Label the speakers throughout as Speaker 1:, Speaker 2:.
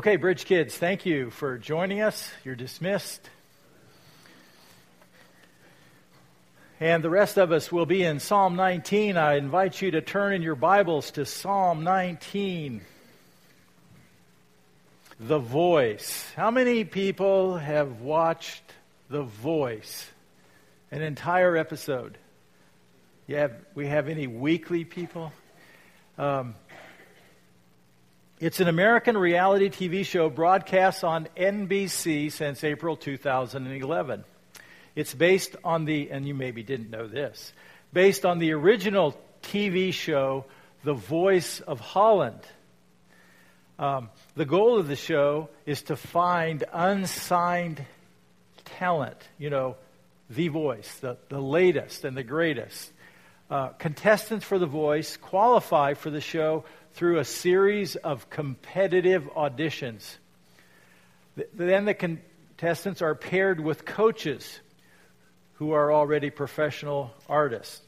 Speaker 1: Okay, Bridge Kids, thank you for joining us. You're dismissed. And the rest of us will be in Psalm 19. I invite you to turn in your Bibles to Psalm 19. The Voice. How many people have watched The Voice? An entire episode. You have, we have any weekly people? Um, it's an American reality TV show broadcast on NBC since April 2011. It's based on the, and you maybe didn't know this, based on the original TV show, The Voice of Holland. Um, the goal of the show is to find unsigned talent, you know, the voice, the, the latest and the greatest. Uh, contestants for The Voice qualify for the show through a series of competitive auditions. Then the contestants are paired with coaches who are already professional artists.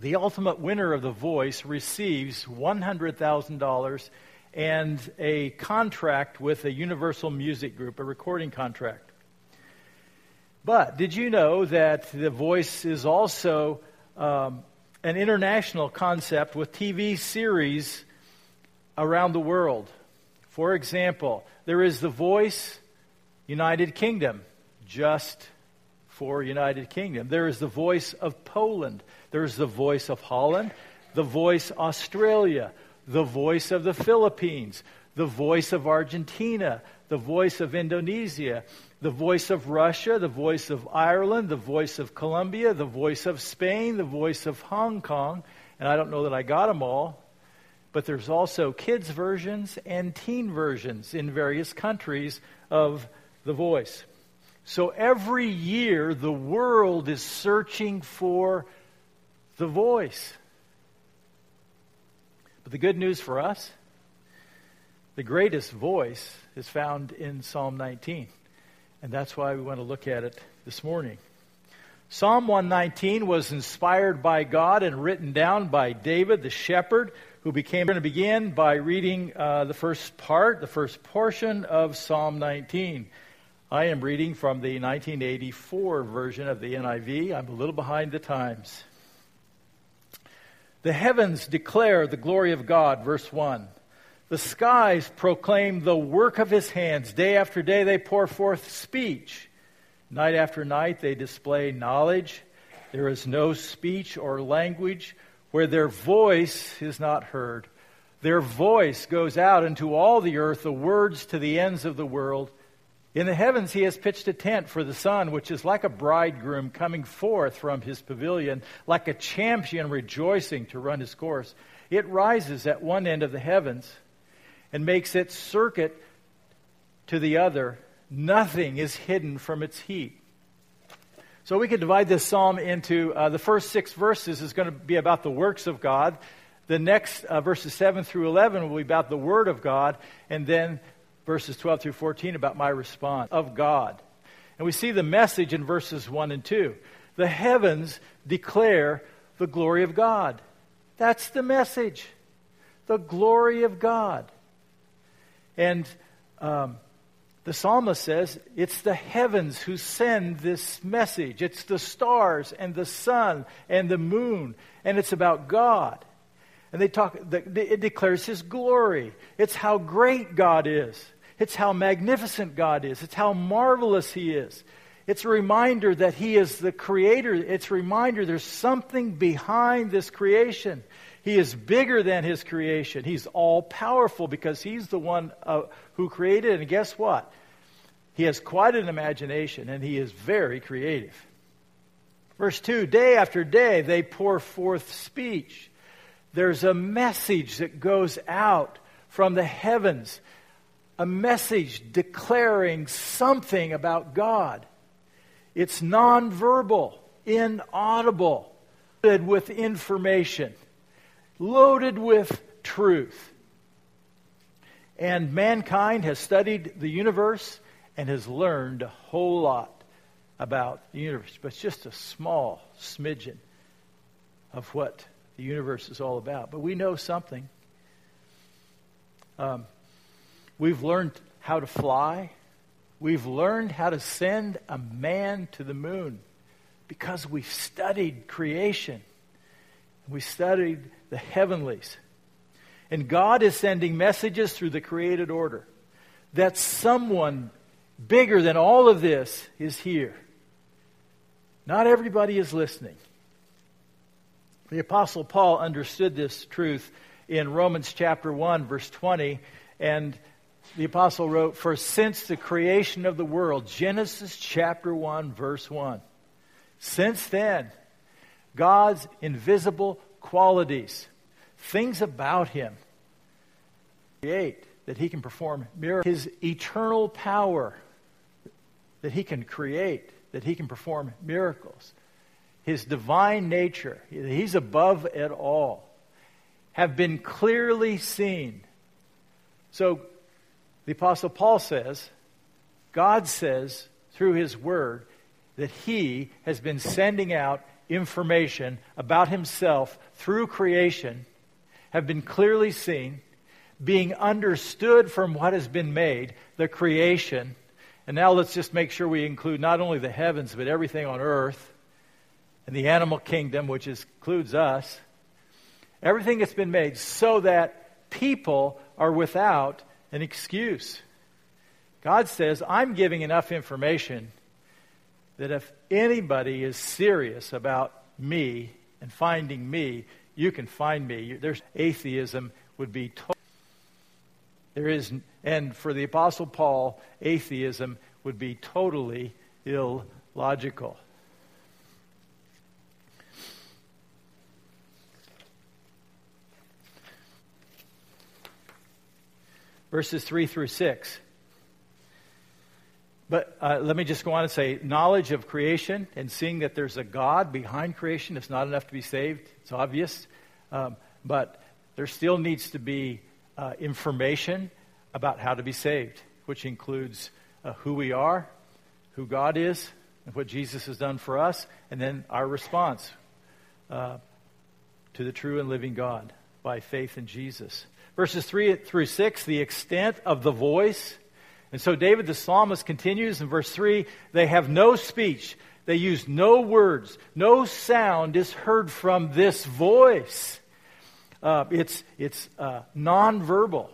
Speaker 1: The ultimate winner of The Voice receives $100,000 and a contract with a Universal Music Group, a recording contract. But did you know that The Voice is also um, an international concept with TV series around the world. For example, there is The Voice United Kingdom, just for United Kingdom. There is The Voice of Poland. There is The Voice of Holland, The Voice Australia, The Voice of the Philippines, The Voice of Argentina, The Voice of Indonesia, the voice of Russia, the voice of Ireland, the voice of Colombia, the voice of Spain, the voice of Hong Kong, and I don't know that I got them all, but there's also kids' versions and teen versions in various countries of the voice. So every year, the world is searching for the voice. But the good news for us, the greatest voice is found in Psalm 19. And that's why we want to look at it this morning. Psalm 119 was inspired by God and written down by David the shepherd, who became. We're going to begin by reading uh, the first part, the first portion of Psalm 19. I am reading from the 1984 version of the NIV. I'm a little behind the times. The heavens declare the glory of God, verse 1. The skies proclaim the work of his hands. Day after day they pour forth speech. Night after night they display knowledge. There is no speech or language where their voice is not heard. Their voice goes out into all the earth, the words to the ends of the world. In the heavens he has pitched a tent for the sun, which is like a bridegroom coming forth from his pavilion, like a champion rejoicing to run his course. It rises at one end of the heavens and makes its circuit to the other, nothing is hidden from its heat. So we could divide this psalm into uh, the first six verses is going to be about the works of God. The next uh, verses 7 through 11 will be about the Word of God. And then verses 12 through 14 about my response of God. And we see the message in verses 1 and 2. The heavens declare the glory of God. That's the message. The glory of God. And um, the psalmist says it's the heavens who send this message. It's the stars and the sun and the moon, and it's about God. And they talk, it declares His glory. It's how great God is. It's how magnificent God is. It's how marvelous He is. It's a reminder that He is the Creator. It's a reminder there's something behind this creation. He is bigger than his creation. He's all powerful because he's the one uh, who created. And guess what? He has quite an imagination and he is very creative. Verse 2 Day after day they pour forth speech. There's a message that goes out from the heavens, a message declaring something about God. It's nonverbal, inaudible, with information loaded with truth. And mankind has studied the universe and has learned a whole lot about the universe, but it's just a small smidgen of what the universe is all about. But we know something. Um, We've learned how to fly. We've learned how to send a man to the moon because we've studied creation. We studied the heavenlies. And God is sending messages through the created order that someone bigger than all of this is here. Not everybody is listening. The Apostle Paul understood this truth in Romans chapter 1, verse 20, and the Apostle wrote, For since the creation of the world, Genesis chapter 1, verse 1, since then, God's invisible qualities, things about Him, create that He can perform miracles, His eternal power, that He can create, that He can perform miracles, His divine nature, He's above it all, have been clearly seen. So the Apostle Paul says, God says through His Word that He has been sending out information about Himself through creation, have been clearly seen, being understood from what has been made, the creation. And now let's just make sure we include not only the heavens, but everything on earth and the animal kingdom, which is, includes us. Everything that's been made so that people are without an excuse. God says, I'm giving enough information that if anybody is serious about me and finding me, you can find me. There's atheism would be total. There is, and for the Apostle Paul, atheism would be totally illogical. Verses 3 through 6. But uh, let me just go on and say knowledge of creation and seeing that there's a God behind creation is not enough to be saved. It's obvious. Um, but there still needs to be uh, information about how to be saved, which includes uh, who we are, who God is, and what Jesus has done for us, and then our response uh, to the true and living God by faith in Jesus. Verses 3 through 6, the extent of the voice and so David the psalmist continues in verse 3 they have no speech, they use no words, no sound is heard from this voice. Uh, it's it's uh, nonverbal.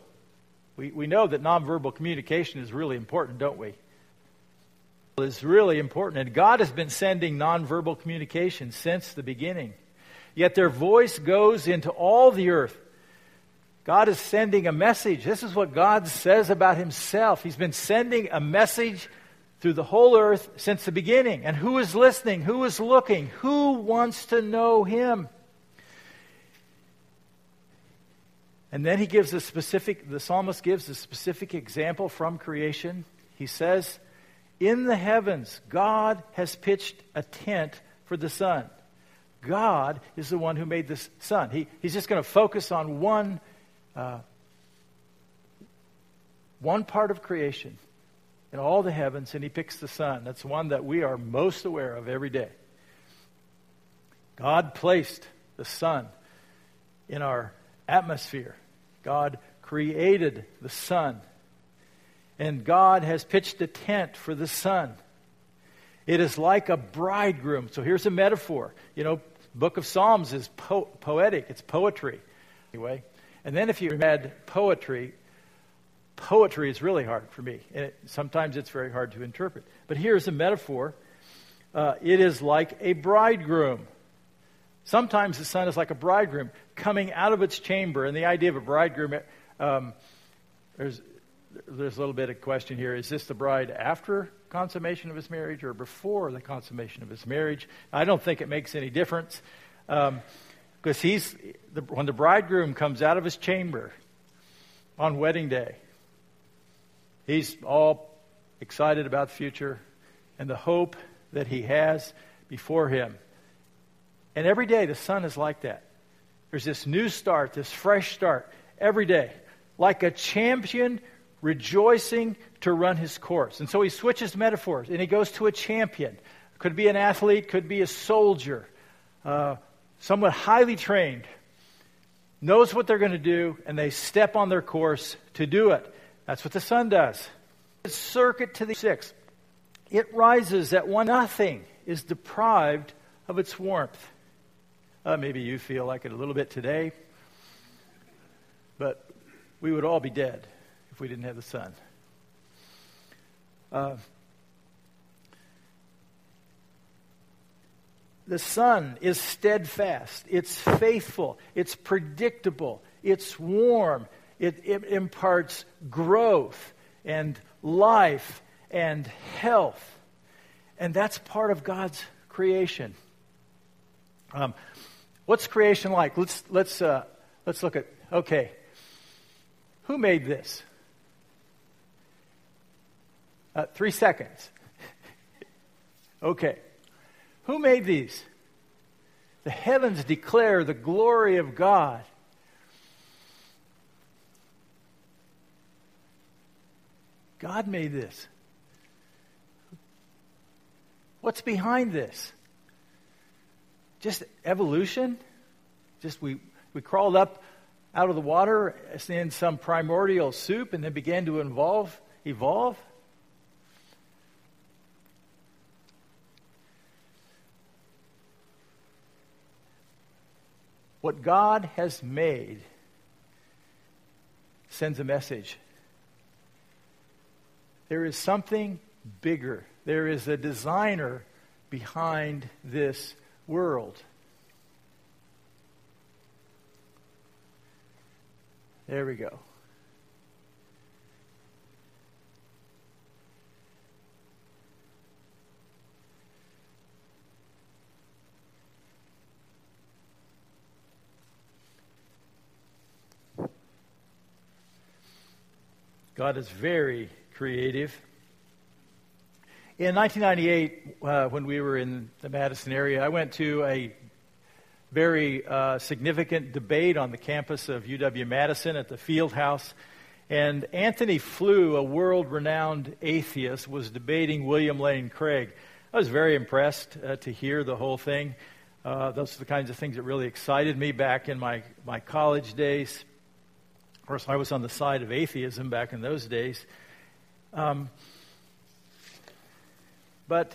Speaker 1: We, we know that nonverbal communication is really important, don't we? It's really important. And God has been sending nonverbal communication since the beginning. Yet their voice goes into all the earth. God is sending a message. This is what God says about himself. He's been sending a message through the whole earth since the beginning. And who is listening? Who is looking? Who wants to know him? And then he gives a specific, the psalmist gives a specific example from creation. He says, In the heavens, God has pitched a tent for the sun. God is the one who made the sun. He, he's just going to focus on one uh, one part of creation in all the heavens, and he picks the sun. That's one that we are most aware of every day. God placed the sun in our atmosphere. God created the sun. And God has pitched a tent for the sun. It is like a bridegroom. So here's a metaphor. You know, book of Psalms is po- poetic, it's poetry. Anyway, and then if you read poetry, poetry is really hard for me. And it, sometimes it's very hard to interpret. But here's a metaphor uh, it is like a bridegroom. Sometimes the sun is like a bridegroom coming out of its chamber. And the idea of a bridegroom, um, there's, there's a little bit of question here. Is this the bride after consummation of his marriage or before the consummation of his marriage? I don't think it makes any difference. Um, because he's, the, when the bridegroom comes out of his chamber on wedding day, he's all excited about the future and the hope that he has before him. And every day the sun is like that. There's this new start, this fresh start every day, like a champion rejoicing to run his course. And so he switches metaphors and he goes to a champion. Could be an athlete, could be a soldier, uh, someone highly trained, knows what they're going to do, and they step on their course to do it. That's what the sun does. Its circuit to the six. It rises at one. Nothing is deprived of its warmth. Uh, maybe you feel like it a little bit today, but we would all be dead if we didn't have the sun. Uh, the sun is steadfast, it's faithful, it's predictable, it's warm, it, it imparts growth and life and health. And that's part of God's creation. Um, what's creation like? Let's, let's, uh, let's look at, okay, who made this? Uh, three seconds. okay. Who made these? The heavens declare the glory of God. God made this. What's behind this? Just evolution? Just we, we crawled up out of the water in some primordial soup and then began to evolve, evolve? What God has made sends a message. There is something bigger. There is a designer behind this world. There we go. God is very creative. In 1998, uh, when we were in the Madison area, I went to a very uh, significant debate on the campus of UW Madison at the Field House. And Antony Flew, a world renowned atheist, was debating William Lane Craig. I was very impressed uh, to hear the whole thing. Uh, those are the kinds of things that really excited me back in my, my college days. Of course, I was on the side of atheism back in those days. Um, but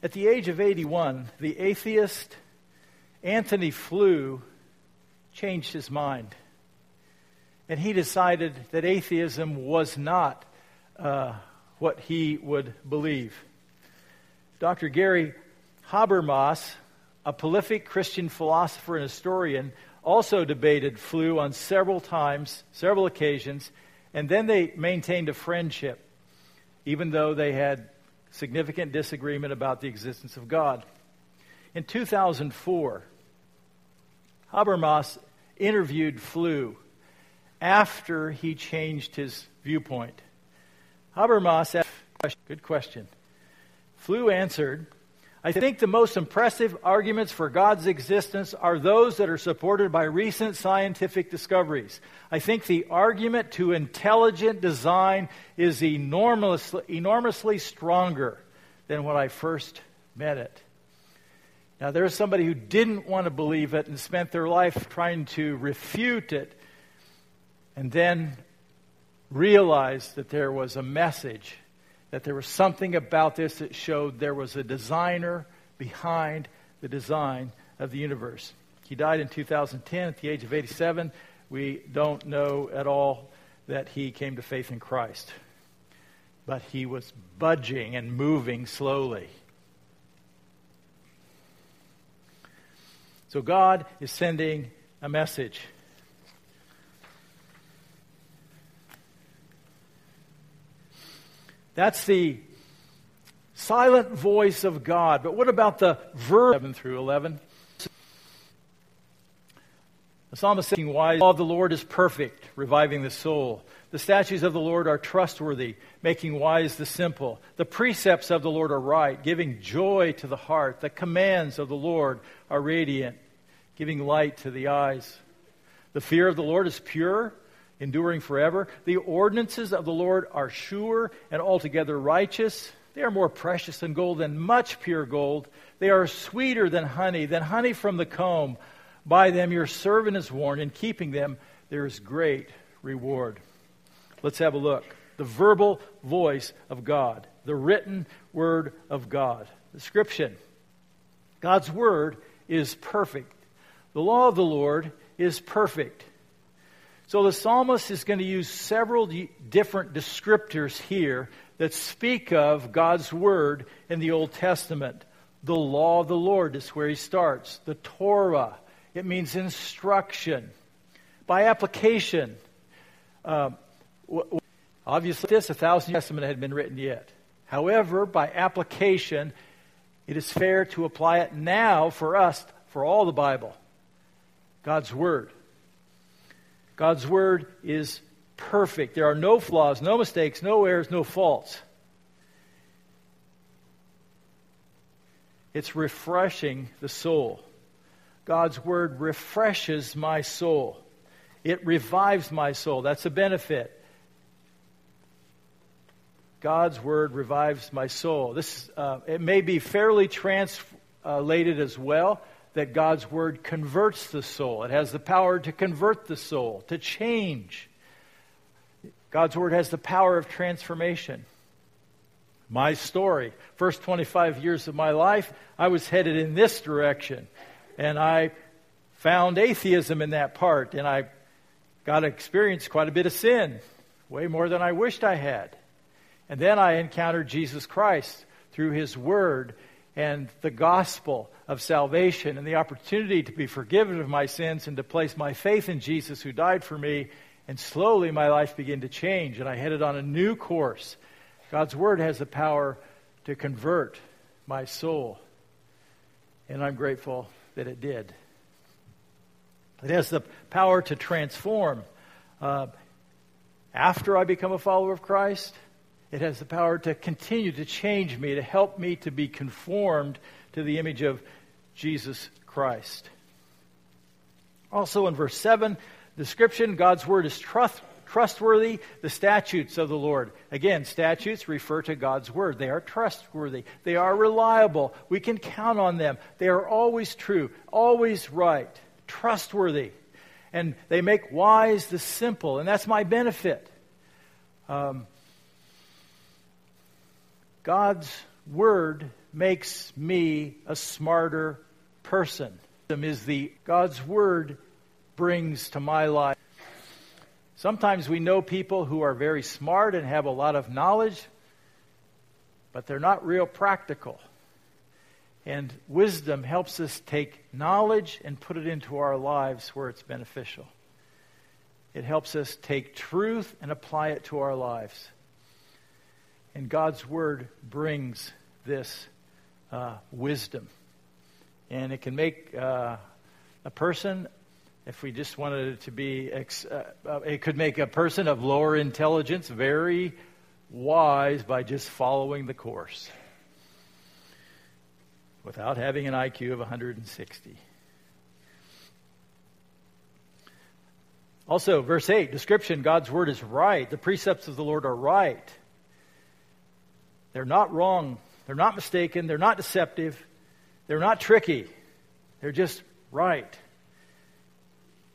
Speaker 1: at the age of 81, the atheist Antony Flew changed his mind. And he decided that atheism was not uh, what he would believe. Dr. Gary Habermas, a prolific Christian philosopher and historian, also debated Flew on several times, several occasions, and then they maintained a friendship, even though they had significant disagreement about the existence of God. In 2004, Habermas interviewed Flew after he changed his viewpoint. Habermas asked, good question. Flew answered, I think the most impressive arguments for God's existence are those that are supported by recent scientific discoveries. I think the argument to intelligent design is enormously, enormously stronger than when I first met it. Now, there's somebody who didn't want to believe it and spent their life trying to refute it, and then realized that there was a message that there was something about this that showed there was a designer behind the design of the universe. He died in 2010 at the age of 87. We don't know at all that he came to faith in Christ. But he was budging and moving slowly. So God is sending a message. That's the silent voice of God. But what about the verb 7 through 11? The psalmist saying, Why law of the Lord is perfect, reviving the soul. The statutes of the Lord are trustworthy, making wise the simple. The precepts of the Lord are right, giving joy to the heart. The commands of the Lord are radiant, giving light to the eyes. The fear of the Lord is pure enduring forever. The ordinances of the Lord are sure and altogether righteous. They are more precious than gold, than much pure gold. They are sweeter than honey, than honey from the comb. By them your servant is warned. In keeping them, there is great reward. Let's have a look. the verbal voice of God, the written word of God. Description God's word is perfect. The law of the Lord is perfect. So the psalmist is going to use several different descriptors here that speak of God's word in the Old Testament. The law of the Lord is where he starts. The Torah, it means instruction. By application, uh, obviously, this, a thousand Testament had been written yet. However, by application, it is fair to apply it now for us, for all the Bible. God's Word. God's Word is perfect. There are no flaws, no mistakes, no errors, no faults. It's refreshing the soul. God's Word refreshes my soul. It revives my soul. That's a benefit. God's word revives my soul. This uh, it may be fairly translated as well that God's word converts the soul. It has the power to convert the soul, to change. God's word has the power of transformation. My story, first 25 years of my life, I was headed in this direction. And I found atheism in that part, and I got to experience quite a bit of sin, way more than I wished I had. And then I encountered Jesus Christ through his word and the gospel of salvation and the opportunity to be forgiven of my sins and to place my faith in Jesus who died for me. And slowly my life began to change and I headed on a new course. God's word has the power to convert my soul. And I'm grateful that it did. It has the power to transform. Uh, after I become a follower of Christ, it has the power to continue to change me, to help me to be conformed to the image of Jesus Christ. Also in verse 7, description God's word is trust, trustworthy, the statutes of the Lord. Again, statutes refer to God's word. They are trustworthy, they are reliable. We can count on them. They are always true, always right trustworthy, and they make wise the simple, and that's my benefit. Um, God's word makes me a smarter person. Is the God's word brings to my life. Sometimes we know people who are very smart and have a lot of knowledge, but they're not real practical. And wisdom helps us take knowledge and put it into our lives where it's beneficial. It helps us take truth and apply it to our lives. And God's Word brings this uh, wisdom. And it can make uh, a person, if we just wanted it to be, ex- uh, uh it could make a person of lower intelligence very wise by just following the course without having an IQ of 160. Also, verse 8, description God's word is right. The precepts of the Lord are right. They're not wrong. They're not mistaken. They're not deceptive. They're not tricky. They're just right.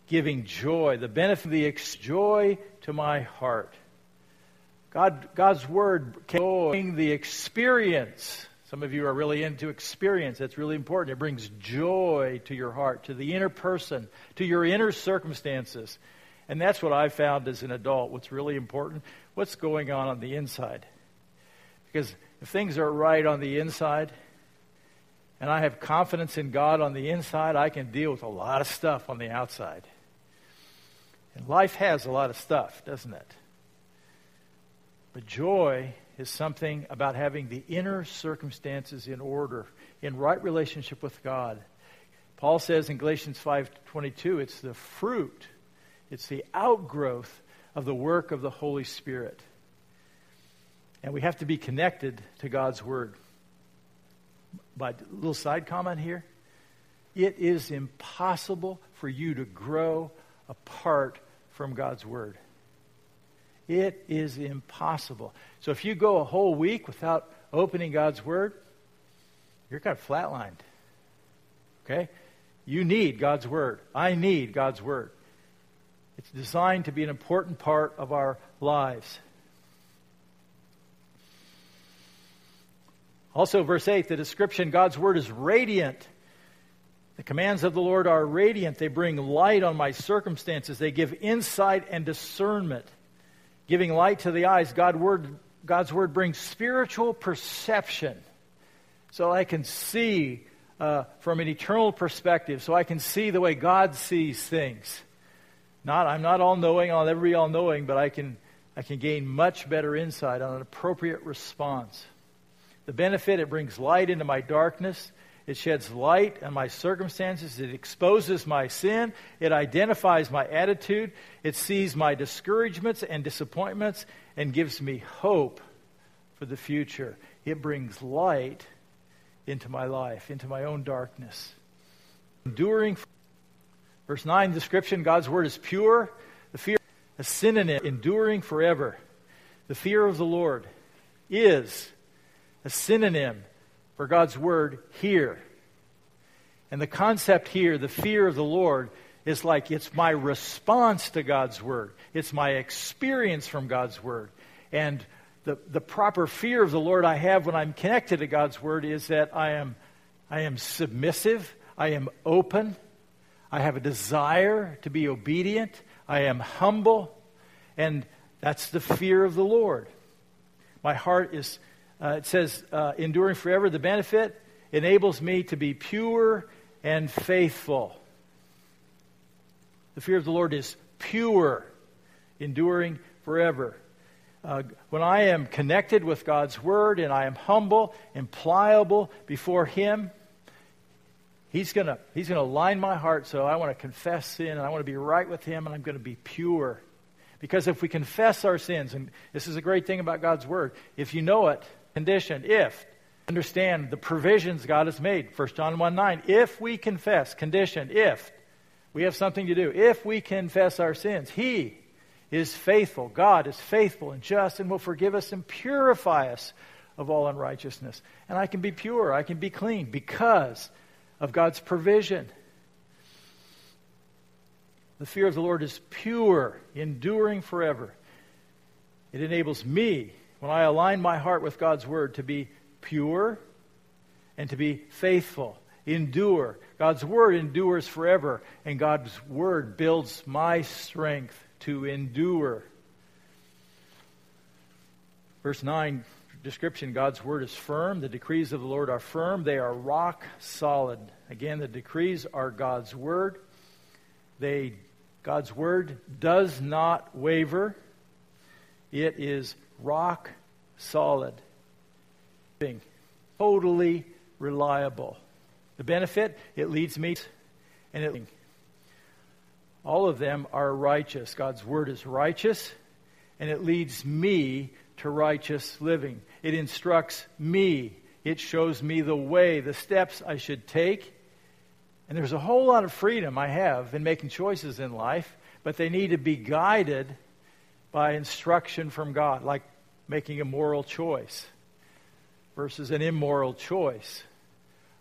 Speaker 1: Giving joy, the benefit of the joy to my heart. God, God's word can the experience some of you are really into experience. That's really important. It brings joy to your heart, to the inner person, to your inner circumstances. And that's what I found as an adult. What's really important? What's going on on the inside? Because if things are right on the inside, and I have confidence in God on the inside, I can deal with a lot of stuff on the outside. And life has a lot of stuff, doesn't it? But joy is something about having the inner circumstances in order, in right relationship with God. Paul says in Galatians 5:22, it's the fruit, it's the outgrowth of the work of the Holy Spirit. And we have to be connected to God's word. But a little side comment here. It is impossible for you to grow apart from God's word. It is impossible. So if you go a whole week without opening God's Word, you're kind of flatlined. Okay? You need God's Word. I need God's Word. It's designed to be an important part of our lives. Also, verse 8, the description God's word is radiant. The commands of the Lord are radiant. They bring light on my circumstances. They give insight and discernment. Giving light to the eyes, God word, God's word brings spiritual perception. So I can see uh, from an eternal perspective, so I can see the way God sees things. Not, I'm not all knowing, I'll never be all knowing, but I can, I can gain much better insight on an appropriate response. The benefit, it brings light into my darkness. It sheds light on my circumstances. It exposes my sin. It identifies my attitude. It sees my discouragements and disappointments and gives me hope for the future. It brings light into my life, into my own darkness. Enduring. Verse 9 description God's word is pure. The fear, a synonym, enduring forever. The fear of the Lord is a synonym for God's word here. And the concept here, the fear of the Lord, is like it's my response to God's word, it's my experience from God's word. And the, the proper fear of the Lord I have when I'm connected to God's word is that I am, I am submissive, I am open, I have a desire to be obedient, I am humble, and that's the fear of the Lord. My heart is uh, it says, uh, enduring forever. The benefit enables me to be pure and faithful. The fear of the Lord is pure, enduring forever. Uh, when I am connected with God's Word and I am humble and pliable before Him, He's going to he's gonna line my heart so I want to confess sin and I want to be right with Him and I'm going to be pure. Because if we confess our sins, and this is a great thing about God's Word, if you know it, condition if understand the provisions God has made. 1 John 1 9. If we confess, condition, if we have something to do, if we confess our sins, He is faithful. God is faithful and just and will forgive us and purify us of all unrighteousness. And I can be pure, I can be clean because of God's provision. The fear of the Lord is pure, enduring forever. It enables me when I align my heart with God's word to be pure and to be faithful, endure. God's word endures forever, and God's word builds my strength to endure. Verse 9 description God's word is firm. The decrees of the Lord are firm. They are rock solid. Again, the decrees are God's word. They God's word does not waver. It is rock solid, being totally reliable. The benefit, it leads me, and it, all of them are righteous. God's word is righteous, and it leads me to righteous living. It instructs me. It shows me the way, the steps I should take. And there's a whole lot of freedom I have in making choices in life, but they need to be guided by instruction from God, like making a moral choice versus an immoral choice,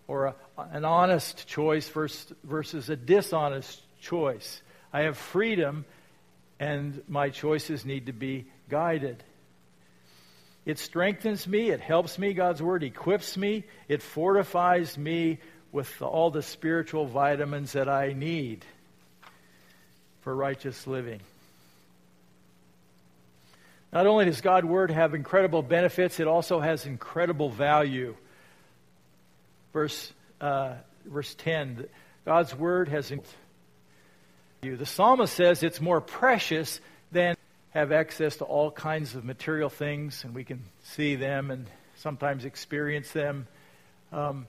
Speaker 1: or a, an honest choice versus, versus a dishonest choice. I have freedom, and my choices need to be guided. It strengthens me, it helps me, God's Word equips me, it fortifies me with all the spiritual vitamins that I need for righteous living. Not only does God's Word have incredible benefits, it also has incredible value. Verse, uh, verse 10 God's Word has you. The psalmist says it's more precious than have access to all kinds of material things, and we can see them and sometimes experience them. Um,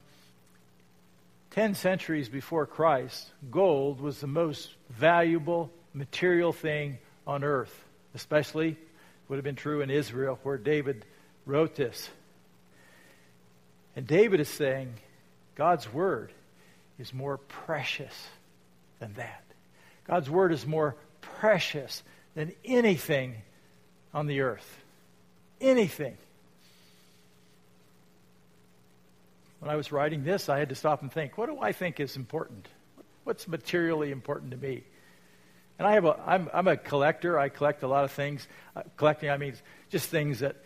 Speaker 1: Ten centuries before Christ, gold was the most valuable material thing on earth, especially would have been true in Israel where David wrote this. And David is saying God's word is more precious than that. God's word is more precious than anything on the earth. Anything. When I was writing this, I had to stop and think what do I think is important? What's materially important to me? And I have a, I'm, I'm a collector. I collect a lot of things. Uh, collecting, I mean, just things that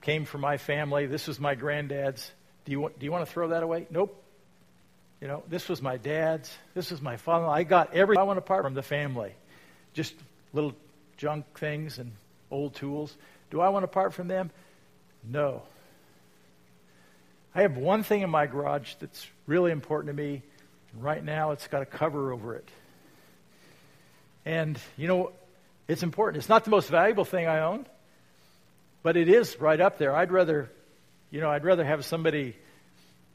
Speaker 1: came from my family. This was my granddad's. Do you want, do you want to throw that away? Nope. You know, this was my dad's. This was my father. I got everything I want apart from the family. Just little junk things and old tools. Do I want to part from them? No. I have one thing in my garage that's really important to me. Right now, it's got a cover over it. And, you know, it's important. It's not the most valuable thing I own, but it is right up there. I'd rather, you know, I'd rather have somebody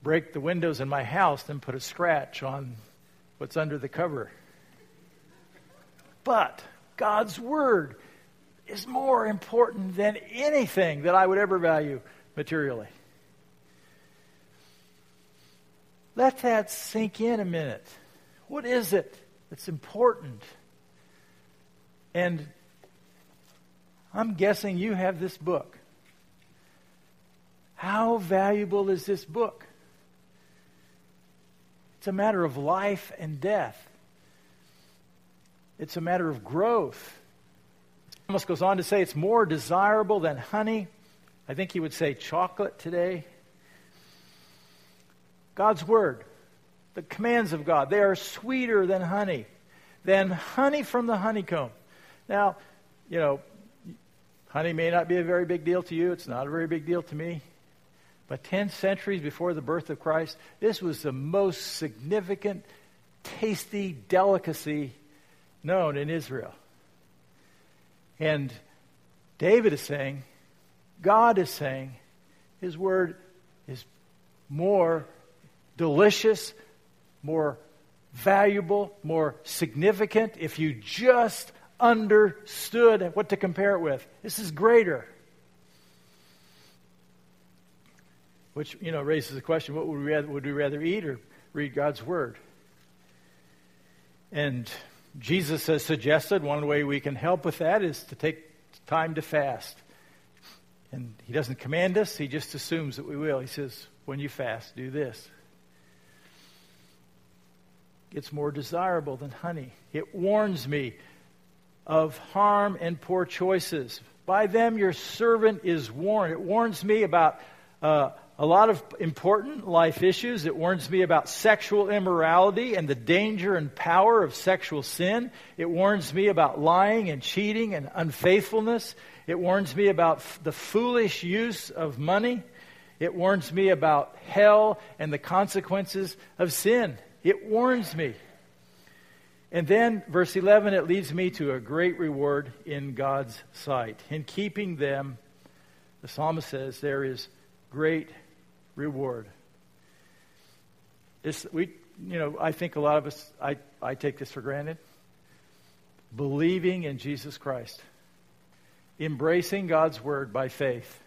Speaker 1: break the windows in my house than put a scratch on what's under the cover. But God's Word is more important than anything that I would ever value materially. Let that sink in a minute. What is it that's important? And I'm guessing you have this book. How valuable is this book? It's a matter of life and death. It's a matter of growth. Almost goes on to say it's more desirable than honey. I think he would say chocolate today. God's Word, the commands of God, they are sweeter than honey, than honey from the honeycomb. Now, you know, honey may not be a very big deal to you. It's not a very big deal to me. But 10 centuries before the birth of Christ, this was the most significant, tasty delicacy known in Israel. And David is saying, God is saying, His word is more delicious, more valuable, more significant if you just understood what to compare it with. This is greater. Which, you know, raises the question what would we rather, would we rather eat or read God's Word? And Jesus has suggested one way we can help with that is to take time to fast. And he doesn't command us, he just assumes that we will. He says, when you fast, do this. It's more desirable than honey. It warns me of harm and poor choices. By them your servant is warned. It warns me about uh, a lot of important life issues. It warns me about sexual immorality and the danger and power of sexual sin. It warns me about lying and cheating and unfaithfulness. It warns me about f- the foolish use of money. It warns me about hell and the consequences of sin. It warns me. And then, verse 11, it leads me to a great reward in God's sight. In keeping them, the psalmist says, there is great reward. This, we, you know, I think a lot of us, I, I take this for granted. Believing in Jesus Christ, embracing God's word by faith,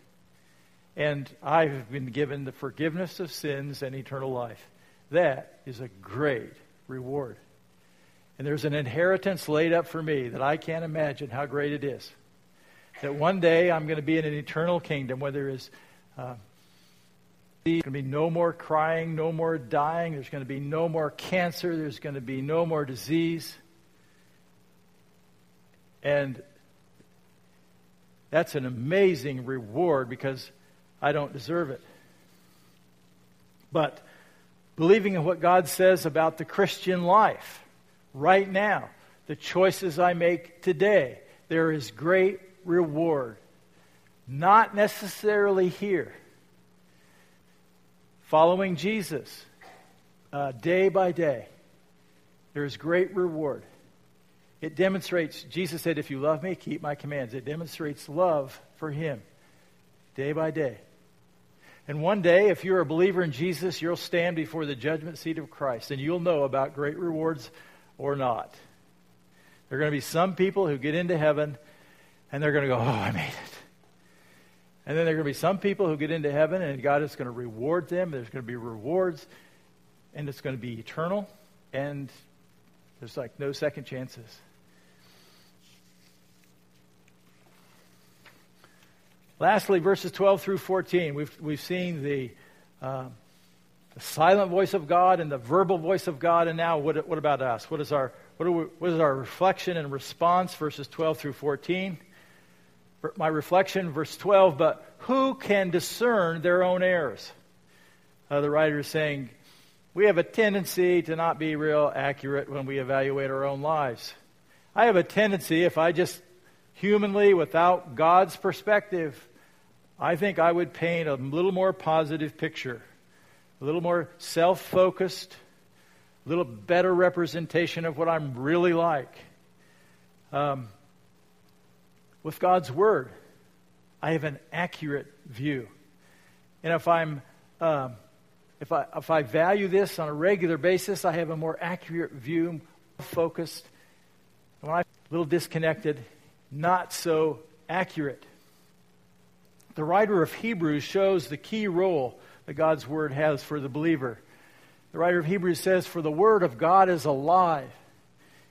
Speaker 1: and I have been given the forgiveness of sins and eternal life. That is a great reward. And there's an inheritance laid up for me that I can't imagine how great it is. That one day I'm going to be in an eternal kingdom where there is uh, going to be no more crying, no more dying. There's going to be no more cancer. There's going to be no more disease. And that's an amazing reward because I don't deserve it. But believing in what God says about the Christian life right now, the choices I make today, there is great reward. Not necessarily here following Jesus uh, day by day, there is great reward. It demonstrates, Jesus said, if you love me, keep my commands. It demonstrates love for him day by day. And one day, if you're a believer in Jesus, you'll stand before the judgment seat of Christ and you'll know about great rewards or not. There are going to be some people who get into heaven and they're going to go, Oh, I made it. And then there are going to be some people who get into heaven and God is going to reward them. There's going to be rewards and it's going to be eternal and there's like no second chances. Lastly, verses 12 through 14, we've, we've seen the, uh, the silent voice of God and the verbal voice of God. And now, what, what about us? What is, our, what, we, what is our reflection and response? Verses 12 through 14. my reflection, verse 12, but who can discern their own errors? Uh, the writer is saying, we have a tendency to not be real accurate when we evaluate our own lives. I have a tendency, if I just humanly, without God's perspective, I think I would paint a little more positive picture, a little more self focused, a little better representation of what I'm really like. Um, with God's Word, I have an accurate view. And if I'm um, if I, if I value this on a regular basis, I have a more accurate view, focused. When I'm a little disconnected, not so accurate. The writer of Hebrews shows the key role that God's Word has for the believer. The writer of Hebrews says, For the Word of God is alive.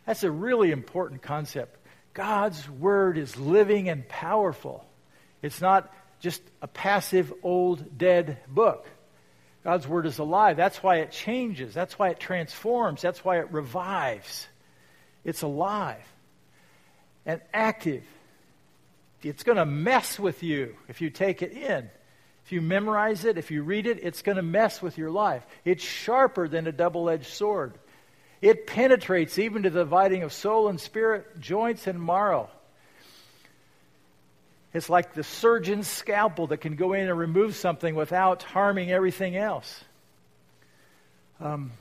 Speaker 1: That's a really important concept. God's Word is living and powerful. It's not just a passive, old, dead book. God's Word is alive. That's why it changes. That's why it transforms. That's why it revives. It's alive and active. It's going to mess with you if you take it in. If you memorize it, if you read it, it's going to mess with your life. It's sharper than a double edged sword. It penetrates even to the dividing of soul and spirit, joints and marrow. It's like the surgeon's scalpel that can go in and remove something without harming everything else. Um,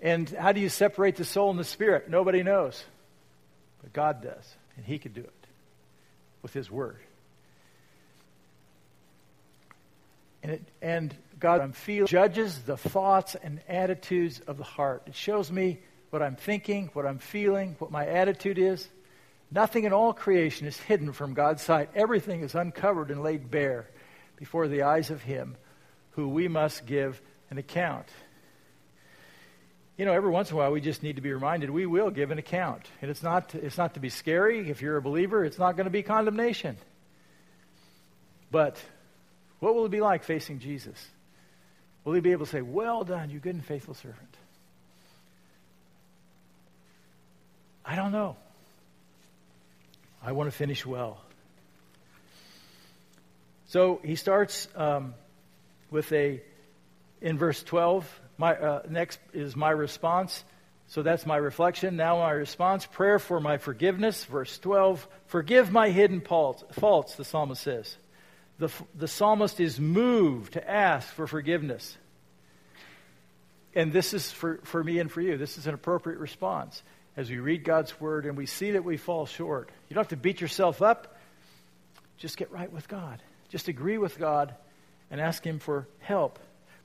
Speaker 1: and how do you separate the soul and the spirit? Nobody knows. But God does. And He can do it with His Word. And, it, and God feeling, judges the thoughts and attitudes of the heart. It shows me what I'm thinking, what I'm feeling, what my attitude is. Nothing in all creation is hidden from God's sight. Everything is uncovered and laid bare before the eyes of Him who we must give an account. You know, every once in a while we just need to be reminded we will give an account. And it's not, it's not to be scary. If you're a believer, it's not going to be condemnation. But what will it be like facing Jesus? Will he be able to say, Well done, you good and faithful servant? I don't know. I want to finish well. So he starts um, with a, in verse 12, my, uh, next is my response. So that's my reflection. Now my response prayer for my forgiveness. Verse 12 Forgive my hidden faults, the psalmist says. The, the psalmist is moved to ask for forgiveness. And this is for, for me and for you. This is an appropriate response as we read God's word and we see that we fall short. You don't have to beat yourself up. Just get right with God. Just agree with God and ask Him for help.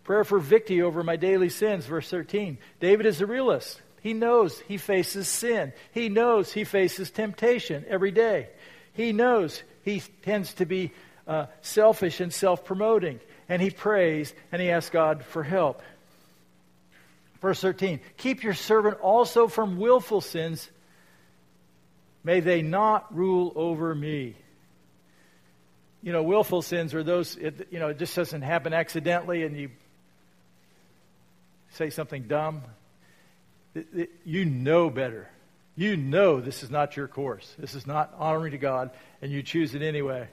Speaker 1: Prayer for victory over my daily sins, verse 13. David is a realist. He knows he faces sin. He knows he faces temptation every day. He knows he tends to be uh, selfish and self promoting. And he prays and he asks God for help. Verse 13 Keep your servant also from willful sins. May they not rule over me. You know, willful sins are those, it, you know, it just doesn't happen accidentally and you say something dumb. It, it, you know better. You know this is not your course. This is not honoring to God, and you choose it anyway.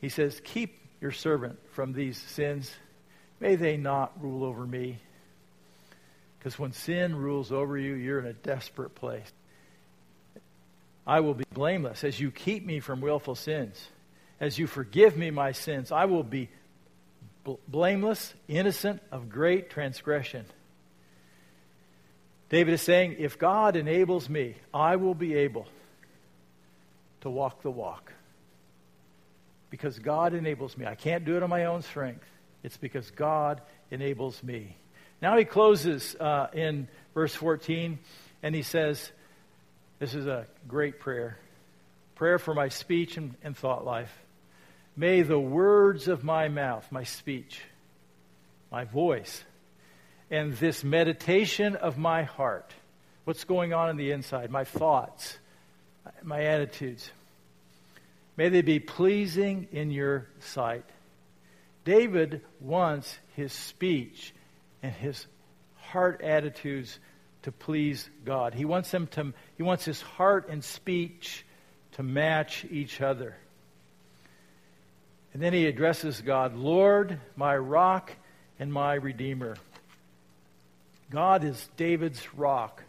Speaker 1: He says, Keep your servant from these sins. May they not rule over me. Because when sin rules over you, you're in a desperate place. I will be blameless as you keep me from willful sins. As you forgive me my sins, I will be blameless, innocent of great transgression. David is saying, if God enables me, I will be able to walk the walk. Because God enables me. I can't do it on my own strength. It's because God enables me. Now he closes uh, in verse 14 and he says, This is a great prayer. Prayer for my speech and, and thought life. May the words of my mouth, my speech, my voice, and this meditation of my heart, what's going on in the inside, my thoughts, my attitudes, may they be pleasing in your sight. David wants his speech and his heart attitudes to please God. He wants them to he wants his heart and speech to match each other. And then he addresses God, Lord, my rock and my redeemer. God is David's rock.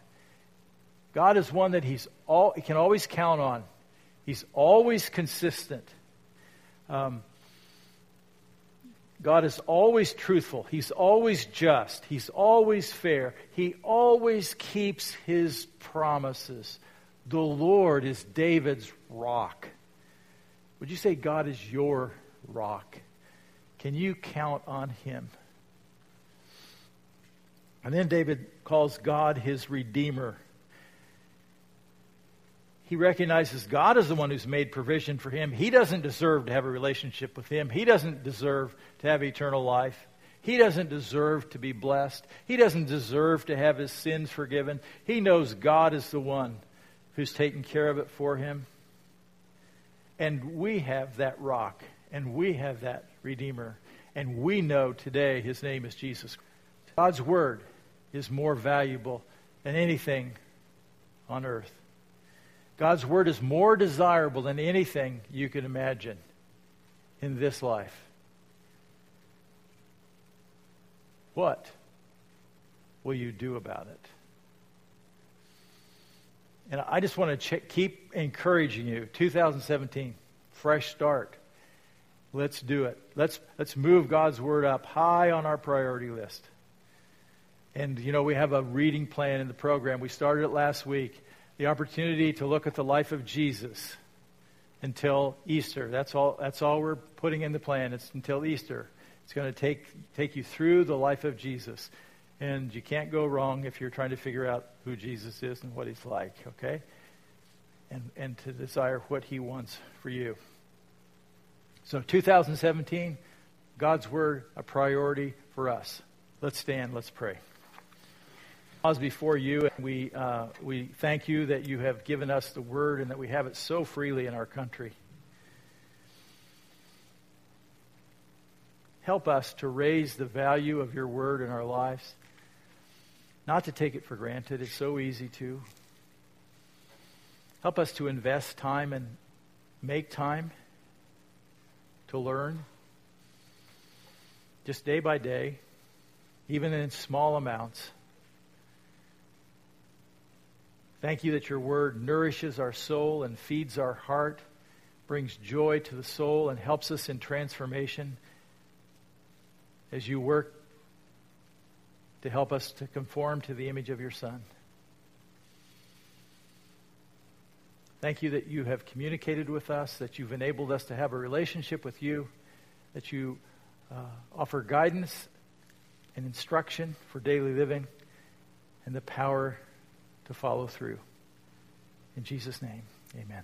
Speaker 1: God is one that he's all, he can always count on. He's always consistent. Um, God is always truthful. He's always just. He's always fair. He always keeps his promises. The Lord is David's rock. Would you say God is your rock? Can you count on him? And then David calls God his redeemer. He recognizes God is the one who's made provision for him. He doesn't deserve to have a relationship with him. He doesn't deserve to have eternal life. He doesn't deserve to be blessed. He doesn't deserve to have his sins forgiven. He knows God is the one who's taken care of it for him. And we have that rock, and we have that Redeemer, and we know today his name is Jesus. God's Word is more valuable than anything on earth. God's Word is more desirable than anything you can imagine in this life. What will you do about it? And I just want to keep encouraging you. 2017, fresh start. Let's do it. Let's, let's move God's Word up high on our priority list. And, you know, we have a reading plan in the program. We started it last week. The opportunity to look at the life of Jesus until Easter. That's all, that's all we're putting in the plan. It's until Easter. It's going to take, take you through the life of Jesus. And you can't go wrong if you're trying to figure out who Jesus is and what he's like, okay? And, and to desire what he wants for you. So, 2017, God's Word, a priority for us. Let's stand, let's pray pause before you, and we, uh, we thank you that you have given us the word and that we have it so freely in our country. Help us to raise the value of your word in our lives, not to take it for granted. It's so easy to. Help us to invest time and make time to learn, just day by day, even in small amounts. Thank you that your word nourishes our soul and feeds our heart, brings joy to the soul, and helps us in transformation as you work to help us to conform to the image of your Son. Thank you that you have communicated with us, that you've enabled us to have a relationship with you, that you uh, offer guidance and instruction for daily living, and the power to follow through. In Jesus' name, amen.